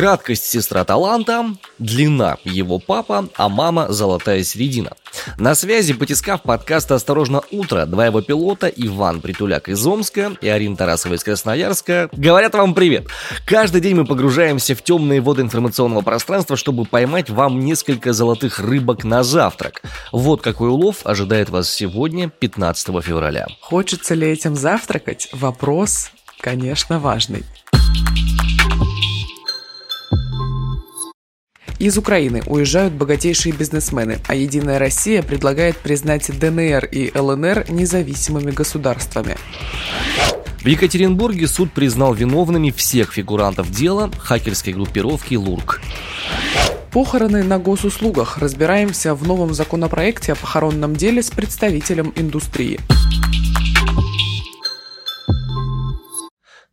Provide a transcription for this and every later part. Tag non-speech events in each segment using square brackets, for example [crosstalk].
Краткость сестра таланта, длина его папа, а мама золотая середина. На связи потискав подкаста «Осторожно, утро» два его пилота Иван Притуляк из Омска и Арина Тарасова из Красноярска говорят вам привет. Каждый день мы погружаемся в темные воды информационного пространства, чтобы поймать вам несколько золотых рыбок на завтрак. Вот какой улов ожидает вас сегодня, 15 февраля. Хочется ли этим завтракать? Вопрос, конечно, важный. Из Украины уезжают богатейшие бизнесмены, а Единая Россия предлагает признать ДНР и ЛНР независимыми государствами. В Екатеринбурге суд признал виновными всех фигурантов дела хакерской группировки «Лурк». Похороны на госуслугах. Разбираемся в новом законопроекте о похоронном деле с представителем индустрии.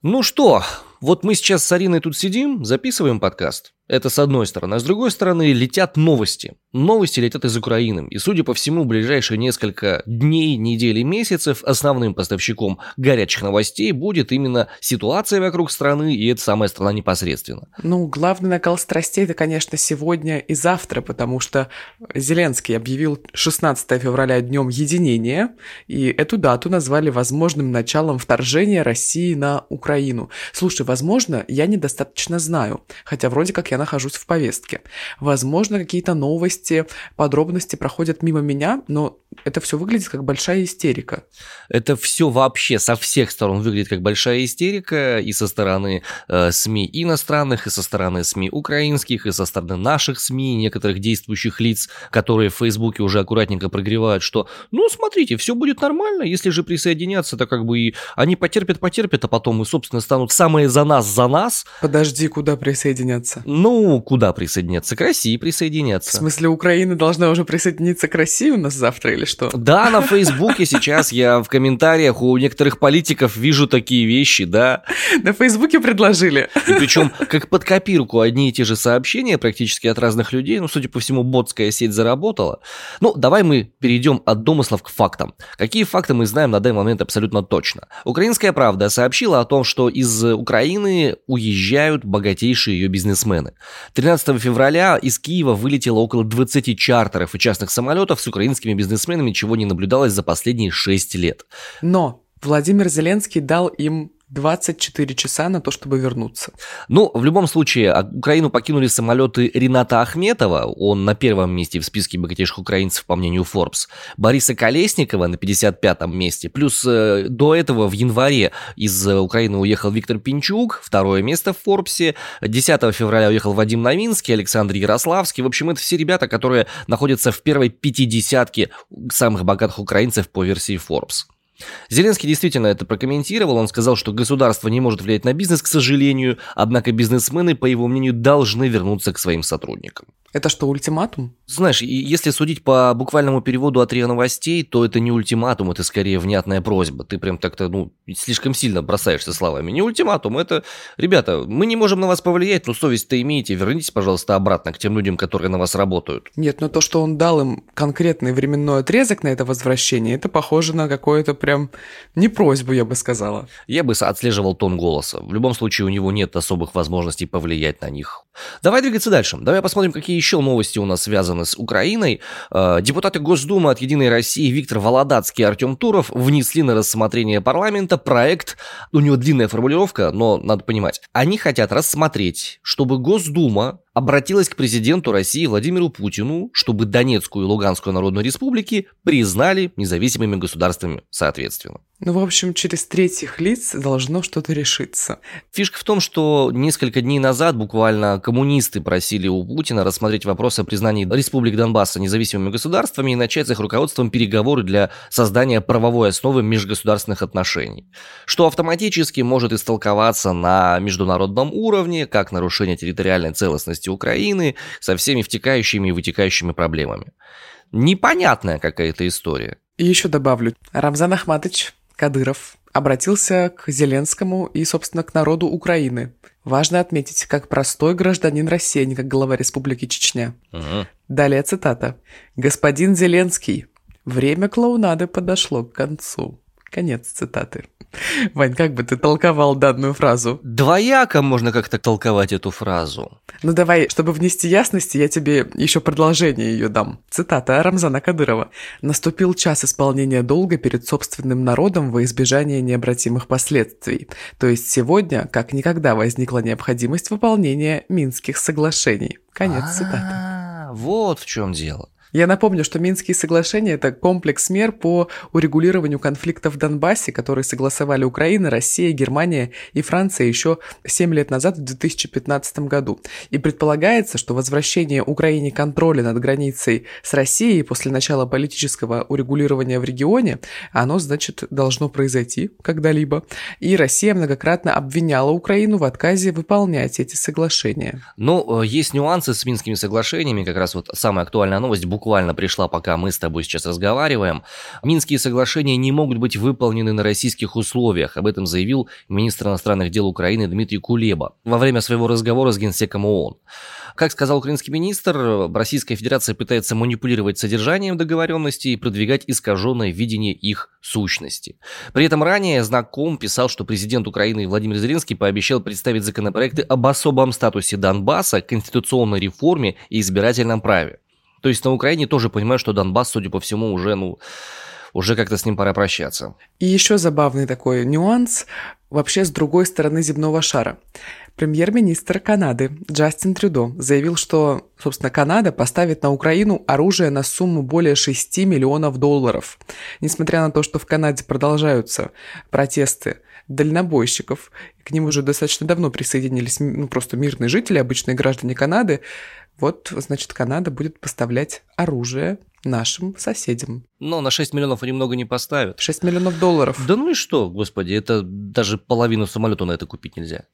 Ну что, вот мы сейчас с Ариной тут сидим, записываем подкаст. Это с одной стороны. А с другой стороны летят новости. Новости летят из Украины. И, судя по всему, в ближайшие несколько дней, недель и месяцев основным поставщиком горячих новостей будет именно ситуация вокруг страны, и эта самая страна непосредственно. Ну, главный накал страстей это, конечно, сегодня и завтра, потому что Зеленский объявил 16 февраля днем единения, и эту дату назвали возможным началом вторжения России на Украину. Слушай, возможно, я недостаточно знаю, хотя вроде как я я нахожусь в повестке. Возможно, какие-то новости, подробности проходят мимо меня, но это все выглядит как большая истерика. Это все вообще со всех сторон выглядит как большая истерика, и со стороны э, СМИ иностранных, и со стороны СМИ украинских, и со стороны наших СМИ, некоторых действующих лиц, которые в Фейсбуке уже аккуратненько прогревают, что, ну, смотрите, все будет нормально, если же присоединяться, то как бы и они потерпят, потерпят, а потом и, собственно, станут самые за нас, за нас. Подожди, куда присоединяться? Ну, куда присоединяться? К России присоединяться. В смысле, Украина должна уже присоединиться к России у нас завтра или что? Да, на Фейсбуке [laughs] сейчас я в комментариях у некоторых политиков вижу такие вещи, да. На Фейсбуке предложили. И причем как под копирку одни и те же сообщения практически от разных людей. Ну, судя по всему, ботская сеть заработала. Ну, давай мы перейдем от домыслов к фактам. Какие факты мы знаем на данный момент абсолютно точно? Украинская правда сообщила о том, что из Украины уезжают богатейшие ее бизнесмены. 13 февраля из Киева вылетело около 20 чартеров и частных самолетов с украинскими бизнесменами, чего не наблюдалось за последние 6 лет. Но Владимир Зеленский дал им 24 часа на то, чтобы вернуться. Ну, в любом случае, а, Украину покинули самолеты Рената Ахметова, он на первом месте в списке богатейших украинцев, по мнению Forbes, Бориса Колесникова на 55-м месте, плюс э, до этого в январе из Украины уехал Виктор Пинчук, второе место в Форбсе, 10 февраля уехал Вадим Новинский, Александр Ярославский, в общем, это все ребята, которые находятся в первой пятидесятке самых богатых украинцев по версии Forbes. Зеленский действительно это прокомментировал. Он сказал, что государство не может влиять на бизнес, к сожалению, однако бизнесмены, по его мнению, должны вернуться к своим сотрудникам. Это что, ультиматум? Знаешь, если судить по буквальному переводу от РИА Новостей, то это не ультиматум, это скорее внятная просьба. Ты прям так-то, ну, слишком сильно бросаешься словами. Не ультиматум, это, ребята, мы не можем на вас повлиять, но совесть-то имеете, вернитесь, пожалуйста, обратно к тем людям, которые на вас работают. Нет, но то, что он дал им конкретный временной отрезок на это возвращение, это похоже на какое-то прям не просьбу, я бы сказала. Я бы отслеживал тон голоса. В любом случае, у него нет особых возможностей повлиять на них. Давай двигаться дальше. Давай посмотрим, какие еще новости у нас связаны с Украиной. Э, депутаты Госдумы от «Единой России» Виктор Володацкий и Артем Туров внесли на рассмотрение парламента проект, у него длинная формулировка, но надо понимать, они хотят рассмотреть, чтобы Госдума обратилась к президенту России Владимиру Путину, чтобы Донецкую и Луганскую народную республики признали независимыми государствами соответственно. Ну, в общем, через третьих лиц должно что-то решиться. Фишка в том, что несколько дней назад буквально коммунисты просили у Путина рассмотреть вопрос о признании республик Донбасса независимыми государствами и начать с их руководством переговоры для создания правовой основы межгосударственных отношений, что автоматически может истолковаться на международном уровне как нарушение территориальной целостности Украины со всеми втекающими и вытекающими проблемами. Непонятная какая-то история. И еще добавлю, Рамзан Ахматович Кадыров обратился к Зеленскому и, собственно, к народу Украины. Важно отметить, как простой гражданин России, а не как глава Республики Чечня. Угу. Далее цитата. «Господин Зеленский, время клоунады подошло к концу. Конец цитаты. Вань, как бы ты толковал данную фразу? Двояко можно как-то толковать эту фразу. Ну давай, чтобы внести ясности, я тебе еще продолжение ее дам. Цитата Рамзана Кадырова. «Наступил час исполнения долга перед собственным народом во избежание необратимых последствий. То есть сегодня, как никогда, возникла необходимость выполнения Минских соглашений». Конец цитаты. А, Вот в чем дело. Я напомню, что Минские соглашения – это комплекс мер по урегулированию конфликтов в Донбассе, которые согласовали Украина, Россия, Германия и Франция еще 7 лет назад, в 2015 году. И предполагается, что возвращение Украине контроля над границей с Россией после начала политического урегулирования в регионе, оно, значит, должно произойти когда-либо. И Россия многократно обвиняла Украину в отказе выполнять эти соглашения. Ну, э, есть нюансы с Минскими соглашениями, как раз вот самая актуальная новость буквально пришла, пока мы с тобой сейчас разговариваем. Минские соглашения не могут быть выполнены на российских условиях, об этом заявил министр иностранных дел Украины Дмитрий Кулеба во время своего разговора с генсеком ООН. Как сказал украинский министр, Российская Федерация пытается манипулировать содержанием договоренностей и продвигать искаженное видение их сущности. При этом ранее знаком писал, что президент Украины Владимир Зеленский пообещал представить законопроекты об особом статусе Донбасса, конституционной реформе и избирательном праве. То есть на Украине тоже понимают, что Донбасс, судя по всему, уже, ну, уже как-то с ним пора прощаться. И еще забавный такой нюанс вообще с другой стороны земного шара. Премьер-министр Канады Джастин Трюдо заявил, что, собственно, Канада поставит на Украину оружие на сумму более 6 миллионов долларов. Несмотря на то, что в Канаде продолжаются протесты дальнобойщиков, к ним уже достаточно давно присоединились ну, просто мирные жители, обычные граждане Канады, вот, значит, Канада будет поставлять оружие нашим соседям. Но на 6 миллионов они много не поставят. 6 миллионов долларов. Да ну и что, господи, это даже половину самолета на это купить нельзя.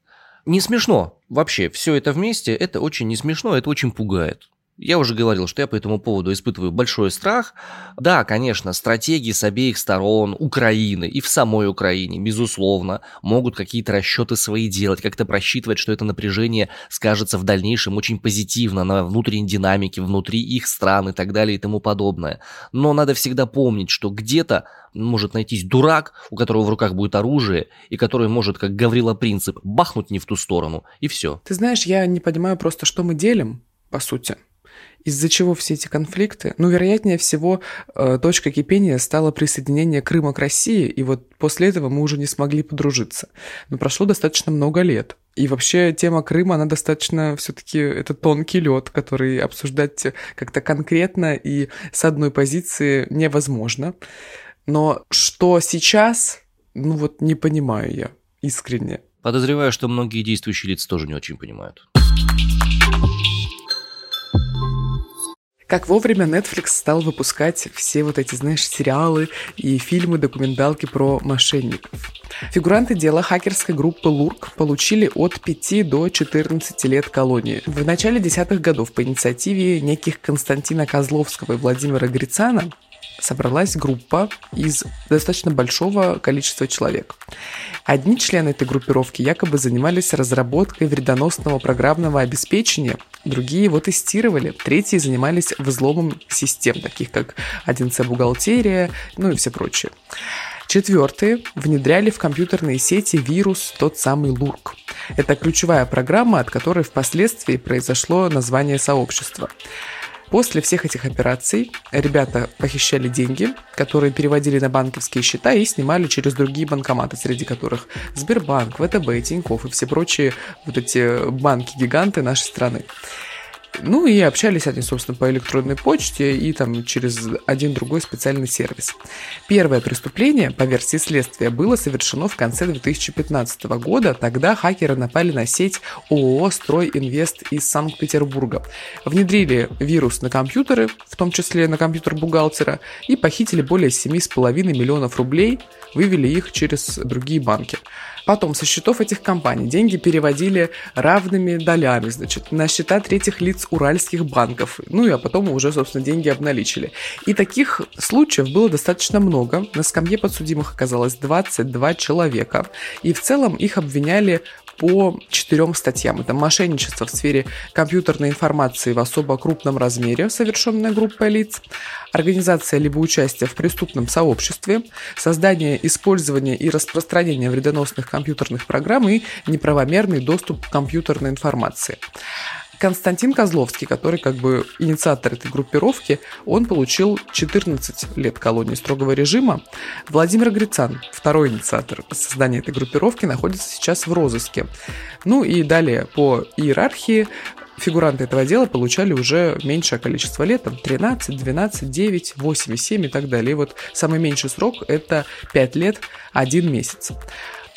Не смешно. Вообще, все это вместе, это очень не смешно, это очень пугает. Я уже говорил, что я по этому поводу испытываю большой страх. Да, конечно, стратегии с обеих сторон Украины и в самой Украине, безусловно, могут какие-то расчеты свои делать, как-то просчитывать, что это напряжение скажется в дальнейшем очень позитивно на внутренней динамике, внутри их стран и так далее и тому подобное. Но надо всегда помнить, что где-то может найтись дурак, у которого в руках будет оружие, и который может, как Гаврила Принцип, бахнуть не в ту сторону, и все. Ты знаешь, я не понимаю просто, что мы делим, по сути. Из-за чего все эти конфликты? Ну, вероятнее всего, э, точка кипения стала присоединение Крыма к России, и вот после этого мы уже не смогли подружиться. Но прошло достаточно много лет. И вообще тема Крыма, она достаточно все-таки это тонкий лед, который обсуждать как-то конкретно и с одной позиции невозможно. Но что сейчас, ну вот не понимаю я искренне. Подозреваю, что многие действующие лица тоже не очень понимают. Как вовремя Netflix стал выпускать все вот эти, знаешь, сериалы и фильмы, документалки про мошенников. Фигуранты дела хакерской группы Лурк получили от 5 до 14 лет колонии. В начале десятых годов по инициативе неких Константина Козловского и Владимира Грицана собралась группа из достаточно большого количества человек. Одни члены этой группировки якобы занимались разработкой вредоносного программного обеспечения, другие его тестировали, третьи занимались взломом систем, таких как 1С бухгалтерия, ну и все прочее. Четвертые внедряли в компьютерные сети вирус тот самый Лурк. Это ключевая программа, от которой впоследствии произошло название сообщества. После всех этих операций ребята похищали деньги, которые переводили на банковские счета и снимали через другие банкоматы, среди которых Сбербанк, ВТБ, Тинькофф и все прочие вот эти банки-гиганты нашей страны. Ну и общались они, собственно, по электронной почте и там через один другой специальный сервис. Первое преступление, по версии следствия, было совершено в конце 2015 года. Тогда хакеры напали на сеть ООО «Строй Инвест» из Санкт-Петербурга. Внедрили вирус на компьютеры, в том числе на компьютер бухгалтера, и похитили более 7,5 миллионов рублей, вывели их через другие банки. Потом со счетов этих компаний деньги переводили равными долями, значит, на счета третьих лиц уральских банков. Ну и а потом уже, собственно, деньги обналичили. И таких случаев было достаточно много. На скамье подсудимых оказалось 22 человека. И в целом их обвиняли по четырем статьям. Это мошенничество в сфере компьютерной информации в особо крупном размере, совершенное группой лиц, организация либо участие в преступном сообществе, создание, использование и распространение вредоносных компьютерных программ и неправомерный доступ к компьютерной информации. Константин Козловский, который как бы инициатор этой группировки, он получил 14 лет колонии строгого режима. Владимир Грицан, второй инициатор создания этой группировки, находится сейчас в розыске. Ну и далее по иерархии фигуранты этого дела получали уже меньшее количество лет, там 13, 12, 9, 8, 7 и так далее. И вот самый меньший срок это 5 лет, 1 месяц.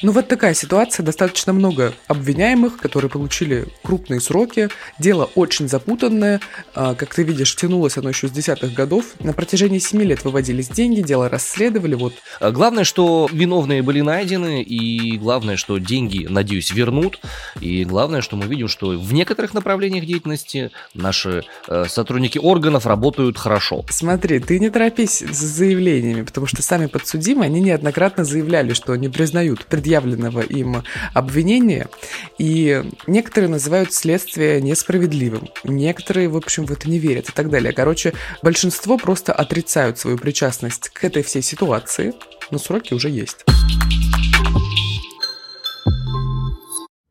Ну вот такая ситуация, достаточно много обвиняемых, которые получили крупные сроки. Дело очень запутанное, а, как ты видишь, тянулось оно еще с десятых годов. На протяжении семи лет выводились деньги, дело расследовали. Вот. А главное, что виновные были найдены, и главное, что деньги, надеюсь, вернут. И главное, что мы видим, что в некоторых направлениях деятельности наши э, сотрудники органов работают хорошо. Смотри, ты не торопись с заявлениями, потому что сами подсудимые, они неоднократно заявляли, что не признают пред предъявленного им обвинения, и некоторые называют следствие несправедливым, некоторые, в общем, в это не верят и так далее. Короче, большинство просто отрицают свою причастность к этой всей ситуации, но сроки уже есть.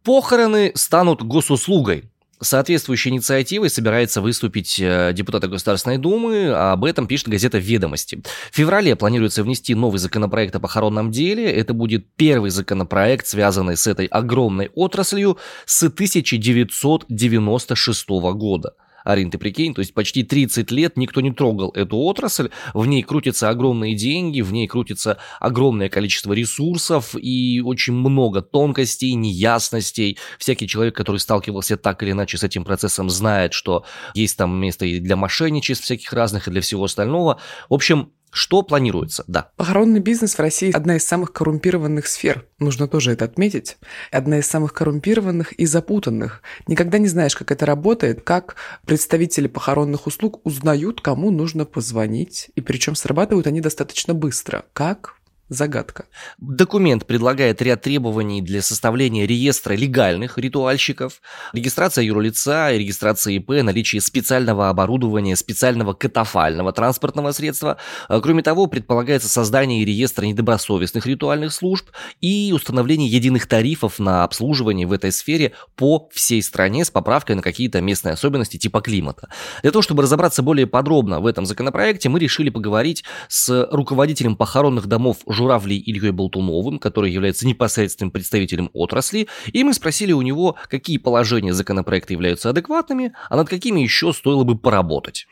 Похороны станут госуслугой. Соответствующей инициативой собирается выступить э, депутаты Государственной Думы, а об этом пишет газета «Ведомости». В феврале планируется внести новый законопроект о похоронном деле. Это будет первый законопроект, связанный с этой огромной отраслью с 1996 года. Арин, ты прикинь, то есть почти 30 лет никто не трогал эту отрасль, в ней крутятся огромные деньги, в ней крутится огромное количество ресурсов и очень много тонкостей, неясностей. Всякий человек, который сталкивался так или иначе с этим процессом, знает, что есть там место и для мошенничеств всяких разных, и для всего остального. В общем, что планируется? Да. Похоронный бизнес в России одна из самых коррумпированных сфер. Нужно тоже это отметить. Одна из самых коррумпированных и запутанных. Никогда не знаешь, как это работает, как представители похоронных услуг узнают, кому нужно позвонить. И причем срабатывают они достаточно быстро. Как? Загадка. Документ предлагает ряд требований для составления реестра легальных ритуальщиков, регистрация юрлица, регистрация ИП, наличие специального оборудования, специального катафального транспортного средства. А, кроме того, предполагается создание реестра недобросовестных ритуальных служб и установление единых тарифов на обслуживание в этой сфере по всей стране с поправкой на какие-то местные особенности типа климата. Для того, чтобы разобраться более подробно в этом законопроекте, мы решили поговорить с руководителем похоронных домов Журавлей Ильей Болтуновым, который является непосредственным представителем отрасли, и мы спросили у него, какие положения законопроекта являются адекватными, а над какими еще стоило бы поработать.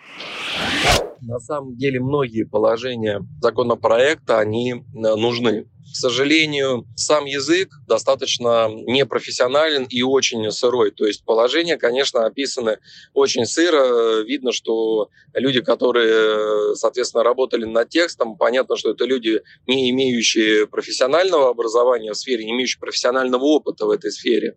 На самом деле многие положения законопроекта, они э, нужны. К сожалению, сам язык достаточно непрофессионален и очень сырой. То есть положения, конечно, описаны очень сыро. Видно, что люди, которые, соответственно, работали над текстом, понятно, что это люди, не имеющие профессионального образования в сфере, не имеющие профессионального опыта в этой сфере.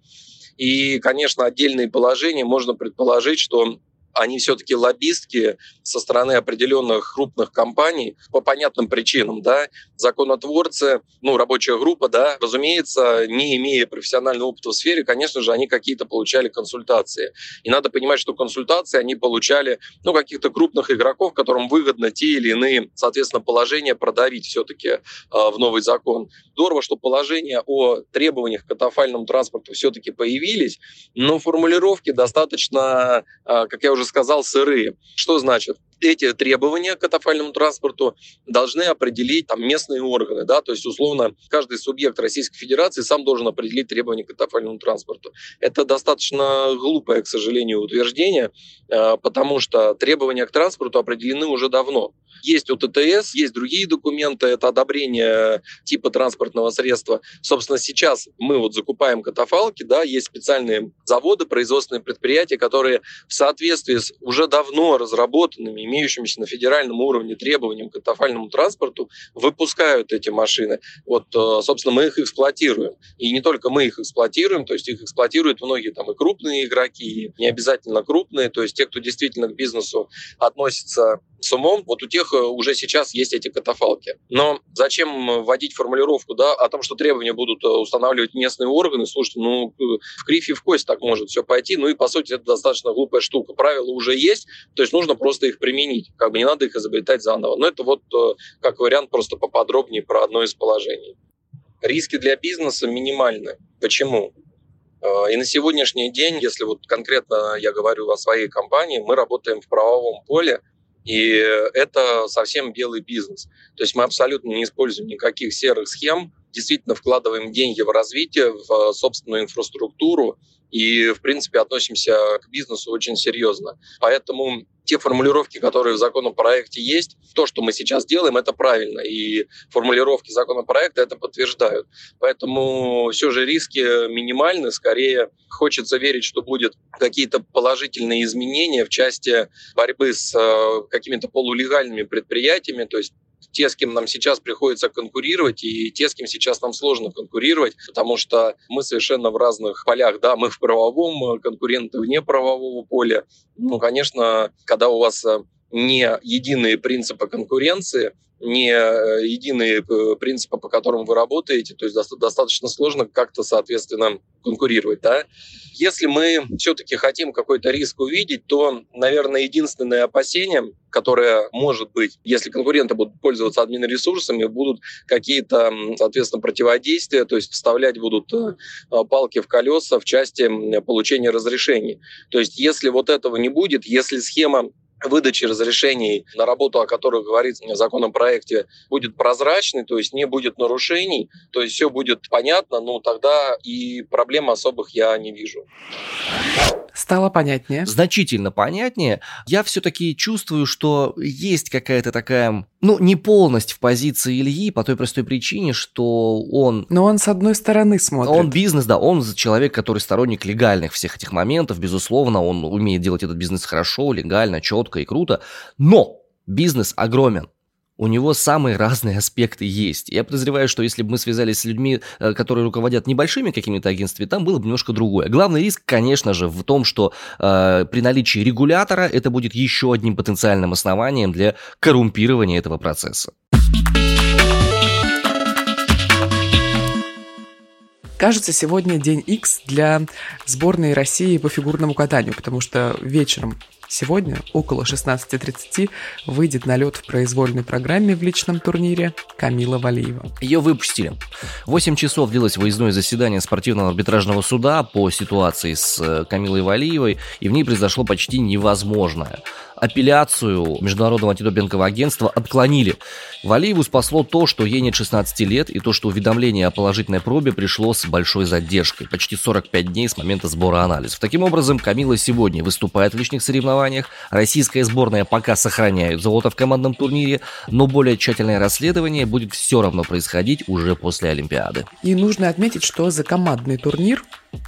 И, конечно, отдельные положения можно предположить, что они все-таки лоббистки со стороны определенных крупных компаний по понятным причинам, да, законотворцы, ну, рабочая группа, да, разумеется, не имея профессионального опыта в сфере, конечно же, они какие-то получали консультации. И надо понимать, что консультации они получали, ну, каких-то крупных игроков, которым выгодно те или иные, соответственно, положения продавить все-таки э, в новый закон. Здорово, что положения о требованиях к катафальному транспорту все-таки появились, но формулировки достаточно, э, как я уже сказал, сырые. Что значит? Эти требования к катафальному транспорту должны определить там, местные органы. Да? То есть, условно, каждый субъект Российской Федерации сам должен определить требования к катафальному транспорту. Это достаточно глупое, к сожалению, утверждение, э, потому что требования к транспорту определены уже давно. Есть ОТТС, есть другие документы, это одобрение типа транспортного средства. Собственно, сейчас мы вот закупаем катафалки, да, есть специальные заводы, производственные предприятия, которые в соответствии с уже давно разработанными имеющимися на федеральном уровне требованиям к катафальному транспорту, выпускают эти машины. Вот, э, собственно, мы их эксплуатируем. И не только мы их эксплуатируем, то есть их эксплуатируют многие там и крупные игроки, и не обязательно крупные, то есть те, кто действительно к бизнесу относится с умом, вот у тех э, уже сейчас есть эти катафалки. Но зачем вводить формулировку да, о том, что требования будут э, устанавливать местные органы? Слушайте, ну, в кривь и в кость так может все пойти. Ну и, по сути, это достаточно глупая штука. Правила уже есть, то есть нужно просто их применить. Как бы не надо их изобретать заново. Но это вот э, как вариант просто поподробнее про одно из положений. Риски для бизнеса минимальны. Почему? И на сегодняшний день, если вот конкретно я говорю о своей компании, мы работаем в правовом поле, и это совсем белый бизнес. То есть мы абсолютно не используем никаких серых схем, действительно вкладываем деньги в развитие, в собственную инфраструктуру и, в принципе, относимся к бизнесу очень серьезно. Поэтому те формулировки, которые в законопроекте есть, то, что мы сейчас делаем, это правильно. И формулировки законопроекта это подтверждают. Поэтому все же риски минимальны. Скорее хочется верить, что будут какие-то положительные изменения в части борьбы с э, какими-то полулегальными предприятиями, то есть те, с кем нам сейчас приходится конкурировать, и те, с кем сейчас нам сложно конкурировать, потому что мы совершенно в разных полях. Да, мы в правовом, конкуренты вне правового поля. Ну, конечно, когда у вас э, не единые принципы конкуренции, не э, единые э, принципы, по которым вы работаете, то есть достаточно сложно как-то, соответственно, конкурировать. Да? Если мы все-таки хотим какой-то риск увидеть, то, наверное, единственное опасение, которое может быть, если конкуренты будут пользоваться админ-ресурсами, будут какие-то, соответственно, противодействия, то есть вставлять будут э, палки в колеса в части получения разрешений. То есть если вот этого не будет, если схема выдачи разрешений на работу, о которых говорится в законопроекте, будет прозрачной, то есть не будет нарушений, то есть все будет понятно, ну тогда и проблем особых я не вижу. Стало понятнее. Значительно понятнее. Я все-таки чувствую, что есть какая-то такая, ну, неполность в позиции Ильи по той простой причине, что он... Но он с одной стороны смотрит. Он бизнес, да, он человек, который сторонник легальных всех этих моментов, безусловно, он умеет делать этот бизнес хорошо, легально, четко и круто, но бизнес огромен у него самые разные аспекты есть. Я подозреваю, что если бы мы связались с людьми, э, которые руководят небольшими какими-то агентствами, там было бы немножко другое. Главный риск, конечно же, в том, что э, при наличии регулятора это будет еще одним потенциальным основанием для коррумпирования этого процесса. Кажется, сегодня день X для сборной России по фигурному катанию, потому что вечером Сегодня около 16.30 выйдет на лед в произвольной программе в личном турнире Камила Валиева. Ее выпустили. 8 часов длилось выездное заседание спортивного арбитражного суда по ситуации с э, Камилой Валиевой, и в ней произошло почти невозможное апелляцию Международного антидопингового агентства отклонили. Валиеву спасло то, что ей нет 16 лет, и то, что уведомление о положительной пробе пришло с большой задержкой, почти 45 дней с момента сбора анализов. Таким образом, Камила сегодня выступает в личных соревнованиях, российская сборная пока сохраняет золото в командном турнире, но более тщательное расследование будет все равно происходить уже после Олимпиады. И нужно отметить, что за командный турнир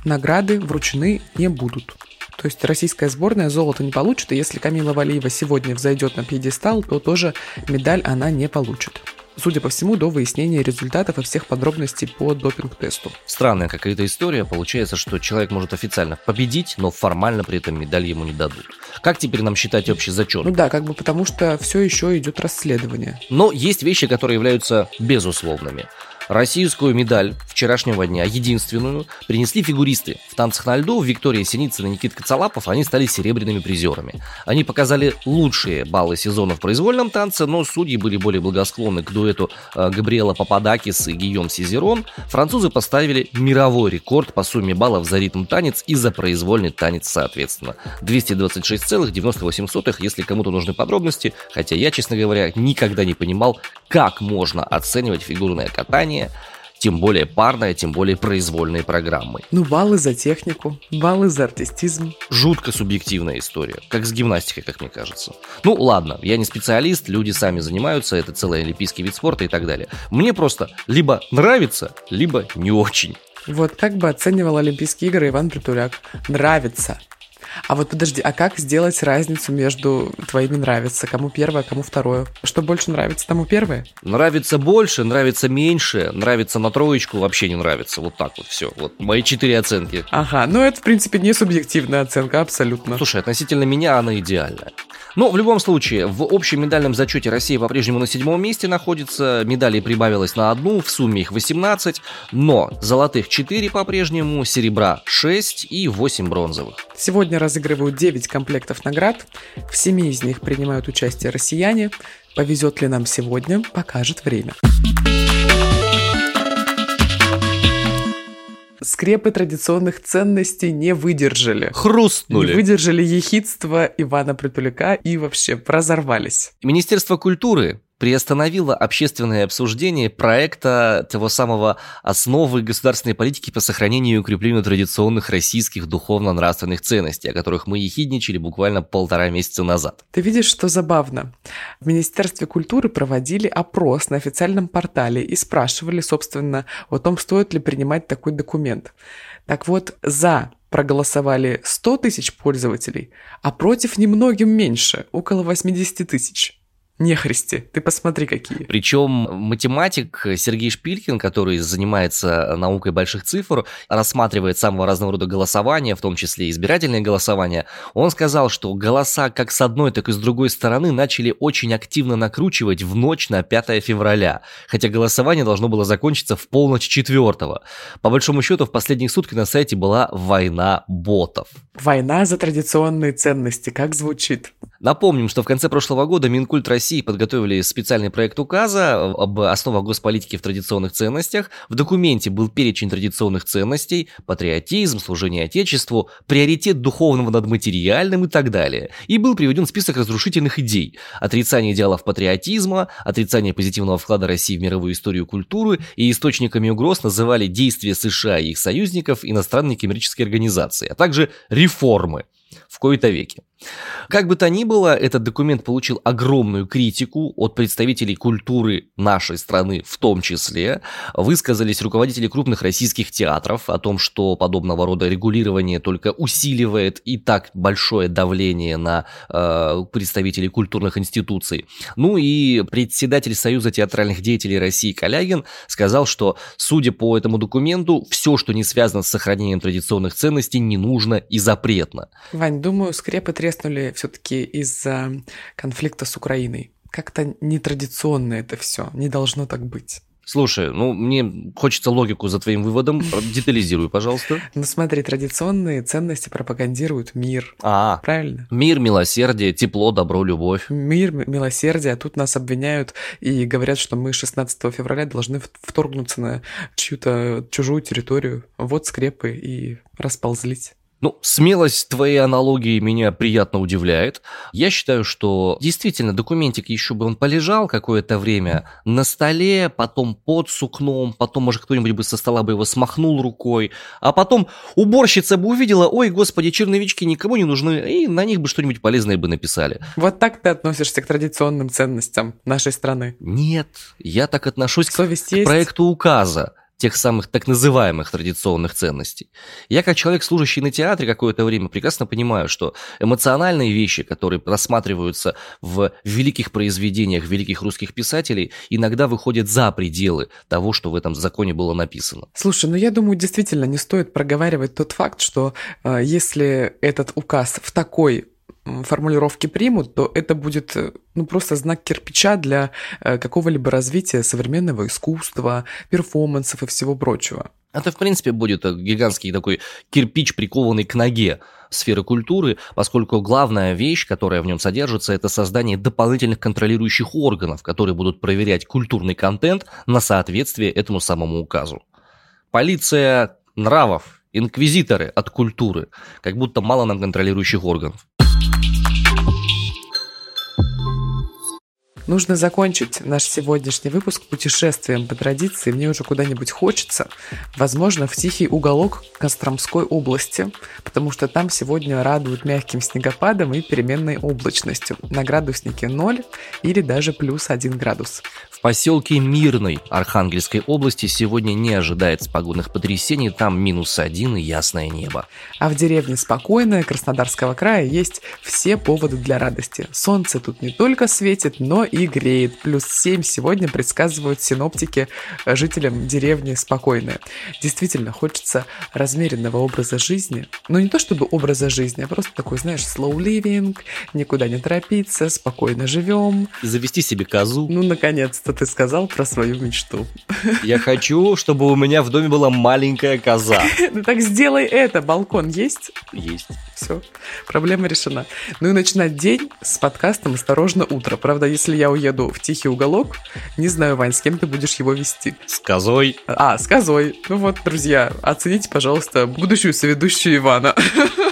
награды вручены не будут. То есть российская сборная золото не получит, и если Камила Валиева сегодня взойдет на пьедестал, то тоже медаль она не получит судя по всему, до выяснения результатов и всех подробностей по допинг-тесту. Странная какая-то история. Получается, что человек может официально победить, но формально при этом медаль ему не дадут. Как теперь нам считать общий зачет? Ну да, как бы потому что все еще идет расследование. Но есть вещи, которые являются безусловными. Российскую медаль вчерашнего дня, единственную, принесли фигуристы. В танцах на льду Виктория Синицына и Никита Коцалапов, они стали серебряными призерами. Они показали лучшие баллы сезона в произвольном танце, но судьи были более благосклонны к дуэту э, Габриэла Пападакис и Гийом Сизерон. Французы поставили мировой рекорд по сумме баллов за ритм танец и за произвольный танец соответственно. 226,98, если кому-то нужны подробности, хотя я, честно говоря, никогда не понимал, как можно оценивать фигурное катание тем более парная, тем более произвольные программы. Ну, баллы за технику, баллы за артистизм. Жутко субъективная история, как с гимнастикой, как мне кажется. Ну, ладно, я не специалист, люди сами занимаются, это целый олимпийский вид спорта и так далее. Мне просто либо нравится, либо не очень. Вот как бы оценивал Олимпийские игры Иван Притуляк. Нравится. А вот подожди, а как сделать разницу между твоими нравится? Кому первое, кому второе? Что больше нравится, тому первое? Нравится больше, нравится меньше, нравится на троечку, вообще не нравится. Вот так вот все. Вот мои четыре оценки. Ага, ну это, в принципе, не субъективная оценка, абсолютно. Слушай, относительно меня она идеальная. Но в любом случае, в общем медальном зачете Россия по-прежнему на седьмом месте находится. Медалей прибавилось на одну, в сумме их 18. Но золотых 4 по-прежнему, серебра 6 и 8 бронзовых. Сегодня разыгрывают 9 комплектов наград. В семи из них принимают участие россияне. Повезет ли нам сегодня, покажет время. Скрепы традиционных ценностей не выдержали. Хрустнули. Не выдержали ехидство Ивана Притуляка и вообще разорвались. Министерство культуры приостановила общественное обсуждение проекта того самого основы государственной политики по сохранению и укреплению традиционных российских духовно-нравственных ценностей, о которых мы ехидничали буквально полтора месяца назад. Ты видишь, что забавно? В Министерстве культуры проводили опрос на официальном портале и спрашивали, собственно, о том, стоит ли принимать такой документ. Так вот, за проголосовали 100 тысяч пользователей, а против немногим меньше, около 80 тысяч нехристи. Ты посмотри, какие. Причем математик Сергей Шпилькин, который занимается наукой больших цифр, рассматривает самого разного рода голосования, в том числе избирательные голосования, он сказал, что голоса как с одной, так и с другой стороны начали очень активно накручивать в ночь на 5 февраля, хотя голосование должно было закончиться в полночь 4 По большому счету, в последние сутки на сайте была война ботов. Война за традиционные ценности, как звучит? Напомним, что в конце прошлого года Минкульт России подготовили специальный проект указа об основах госполитики в традиционных ценностях. В документе был перечень традиционных ценностей, патриотизм, служение Отечеству, приоритет духовного над материальным и так далее. И был приведен список разрушительных идей. Отрицание идеалов патриотизма, отрицание позитивного вклада России в мировую историю культуры и источниками угроз называли действия США и их союзников, иностранные коммерческие организации, а также реформы в кои-то веке. Как бы то ни было, этот документ получил огромную критику от представителей культуры нашей страны в том числе. Высказались руководители крупных российских театров о том, что подобного рода регулирование только усиливает и так большое давление на э, представителей культурных институций. Ну и председатель Союза театральных деятелей России Калягин сказал, что, судя по этому документу, все, что не связано с сохранением традиционных ценностей, не нужно и запретно. Вань, думаю, скрепы треснули все-таки из-за конфликта с Украиной. Как-то нетрадиционно это все, не должно так быть. Слушай, ну мне хочется логику за твоим выводом. Детализируй, пожалуйста. Ну смотри, традиционные ценности пропагандируют мир. А, правильно? Мир, милосердие, тепло, добро, любовь. Мир, милосердие, а тут нас обвиняют и говорят, что мы 16 февраля должны вторгнуться на чью-то чужую территорию. Вот скрепы и расползлись. Ну, смелость твоей аналогии меня приятно удивляет. Я считаю, что действительно документик еще бы он полежал какое-то время на столе, потом под сукном, потом, может, кто-нибудь бы со стола бы его смахнул рукой, а потом уборщица бы увидела, ой, господи, черновички никому не нужны, и на них бы что-нибудь полезное бы написали. Вот так ты относишься к традиционным ценностям нашей страны? Нет, я так отношусь Совесть к есть? проекту указа тех самых так называемых традиционных ценностей. Я как человек, служащий на театре какое-то время, прекрасно понимаю, что эмоциональные вещи, которые рассматриваются в великих произведениях великих русских писателей, иногда выходят за пределы того, что в этом законе было написано. Слушай, ну я думаю, действительно не стоит проговаривать тот факт, что э, если этот указ в такой формулировки примут, то это будет э, ну, просто знак кирпича для э, какого-либо развития современного искусства, перформансов и всего прочего. Это, в принципе, будет э, гигантский такой кирпич, прикованный к ноге сферы культуры, поскольку главная вещь, которая в нем содержится, это создание дополнительных контролирующих органов, которые будут проверять культурный контент на соответствие этому самому указу. Полиция нравов, инквизиторы от культуры, как будто мало нам контролирующих органов. Нужно закончить наш сегодняшний выпуск путешествием по традиции. Мне уже куда-нибудь хочется. Возможно, в тихий уголок Костромской области, потому что там сегодня радуют мягким снегопадом и переменной облачностью. На градуснике 0 или даже плюс 1 градус. В поселке Мирной Архангельской области сегодня не ожидается погодных потрясений, там минус один и ясное небо. А в деревне Спокойная Краснодарского края есть все поводы для радости. Солнце тут не только светит, но и греет. Плюс 7 сегодня предсказывают синоптики жителям деревни Спокойная. Действительно, хочется размеренного образа жизни. Но не то чтобы образа жизни, а просто такой, знаешь, slow living, никуда не торопиться, спокойно живем. Завести себе козу. Ну, наконец-то что ты сказал про свою мечту. Я хочу, чтобы у меня в доме была маленькая коза. [laughs] Ну так сделай это. Балкон есть? Есть. Все, проблема решена. Ну и начинать день с подкастом «Осторожно, утро». Правда, если я уеду в тихий уголок, не знаю, Вань, с кем ты будешь его вести. С козой. А, с козой. Ну вот, друзья, оцените, пожалуйста, будущую соведущую Ивана. [laughs]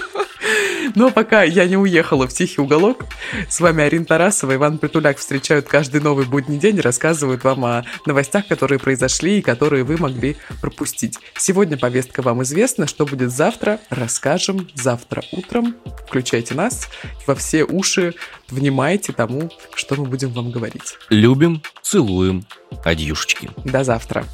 Но пока я не уехала в тихий уголок, с вами Арина Тарасова и Иван Притуляк встречают каждый новый будний день и рассказывают вам о новостях, которые произошли и которые вы могли пропустить. Сегодня повестка вам известна, что будет завтра, расскажем завтра утром. Включайте нас во все уши, внимайте тому, что мы будем вам говорить. Любим, целуем, адьюшечки. До завтра.